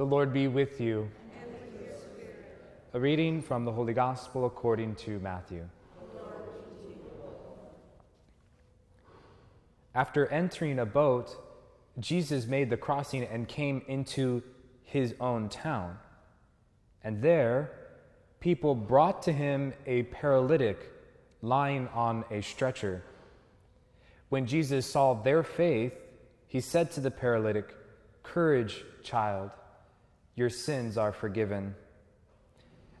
The Lord be with you. A reading from the Holy Gospel according to Matthew. After entering a boat, Jesus made the crossing and came into his own town. And there, people brought to him a paralytic lying on a stretcher. When Jesus saw their faith, he said to the paralytic, Courage, child, your sins are forgiven.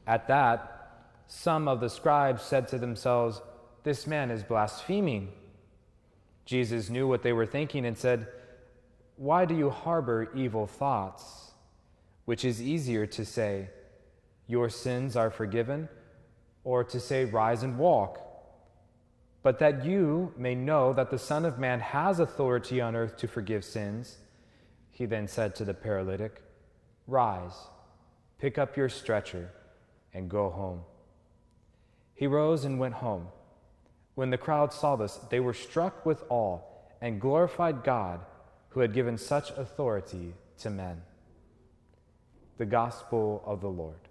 At that, some of the scribes said to themselves, This man is blaspheming. Jesus knew what they were thinking and said, Why do you harbor evil thoughts? Which is easier to say, Your sins are forgiven, or to say, Rise and walk? But that you may know that the Son of Man has authority on earth to forgive sins, he then said to the paralytic, Rise, pick up your stretcher, and go home. He rose and went home. When the crowd saw this, they were struck with awe and glorified God who had given such authority to men. The Gospel of the Lord.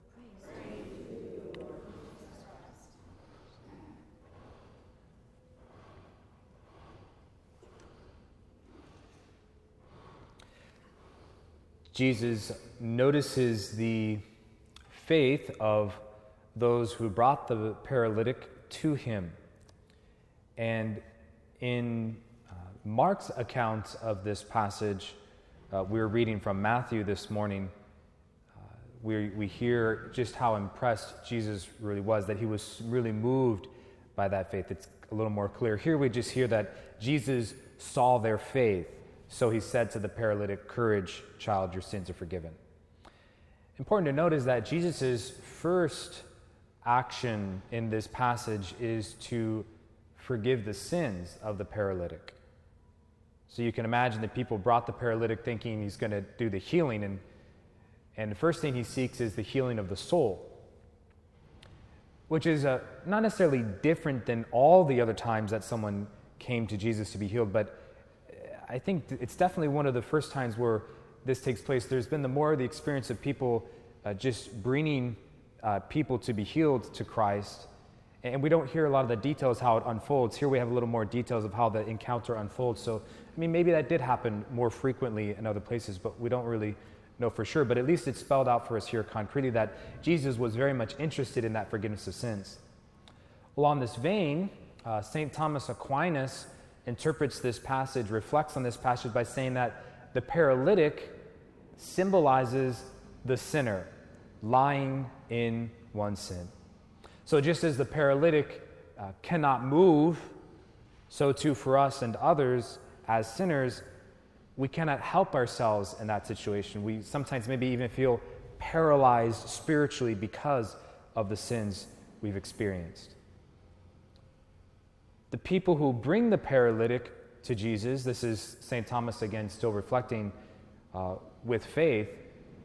Jesus notices the faith of those who brought the paralytic to him. And in uh, Mark's account of this passage, uh, we were reading from Matthew this morning. Uh, we, we hear just how impressed Jesus really was, that he was really moved by that faith. It's a little more clear. Here we just hear that Jesus saw their faith so he said to the paralytic, Courage, child, your sins are forgiven. Important to note is that Jesus' first action in this passage is to forgive the sins of the paralytic. So you can imagine that people brought the paralytic thinking he's going to do the healing, and, and the first thing he seeks is the healing of the soul, which is uh, not necessarily different than all the other times that someone came to Jesus to be healed, but I think it's definitely one of the first times where this takes place. There's been the more the experience of people uh, just bringing uh, people to be healed to Christ. And we don't hear a lot of the details how it unfolds. Here we have a little more details of how the encounter unfolds. So, I mean, maybe that did happen more frequently in other places, but we don't really know for sure. But at least it's spelled out for us here concretely that Jesus was very much interested in that forgiveness of sins. Along this vein, uh, St. Thomas Aquinas interprets this passage, reflects on this passage by saying that the paralytic symbolizes the sinner lying in one sin. So, just as the paralytic uh, cannot move, so too for us and others as sinners, we cannot help ourselves in that situation. We sometimes maybe even feel paralyzed spiritually because of the sins we've experienced. The people who bring the paralytic to Jesus, this is St. Thomas again, still reflecting uh, with faith.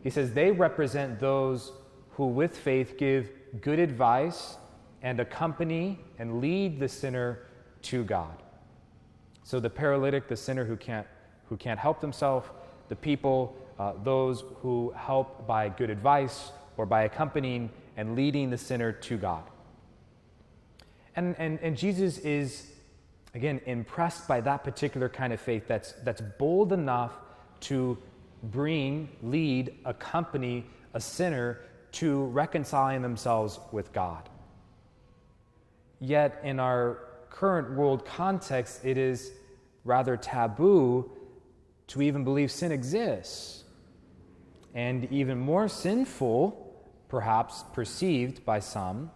He says they represent those who, with faith, give good advice and accompany and lead the sinner to God. So the paralytic, the sinner who can't, who can't help themselves, the people, uh, those who help by good advice or by accompanying and leading the sinner to God. And, and, and Jesus is, again, impressed by that particular kind of faith that's, that's bold enough to bring, lead, accompany a sinner to reconciling themselves with God. Yet, in our current world context, it is rather taboo to even believe sin exists. And even more sinful, perhaps perceived by some,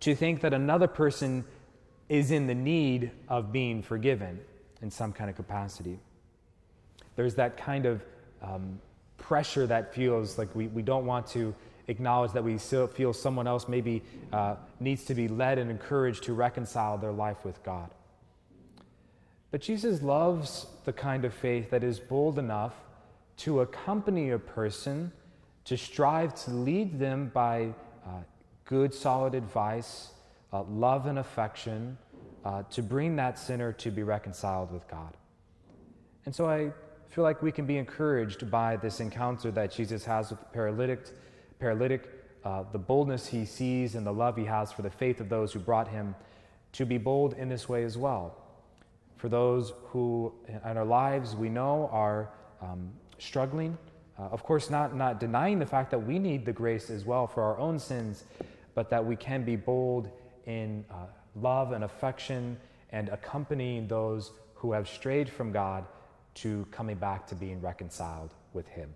to think that another person is in the need of being forgiven in some kind of capacity. There's that kind of um, pressure that feels like we, we don't want to acknowledge that we feel someone else maybe uh, needs to be led and encouraged to reconcile their life with God. But Jesus loves the kind of faith that is bold enough to accompany a person, to strive to lead them by good, solid advice, uh, love, and affection uh, to bring that sinner to be reconciled with God. And so I feel like we can be encouraged by this encounter that Jesus has with the paralytic, paralytic uh, the boldness he sees and the love he has for the faith of those who brought him, to be bold in this way as well. For those who in our lives we know are um, struggling, uh, of course, not, not denying the fact that we need the grace as well for our own sins, but that we can be bold in uh, love and affection and accompanying those who have strayed from God to coming back to being reconciled with Him.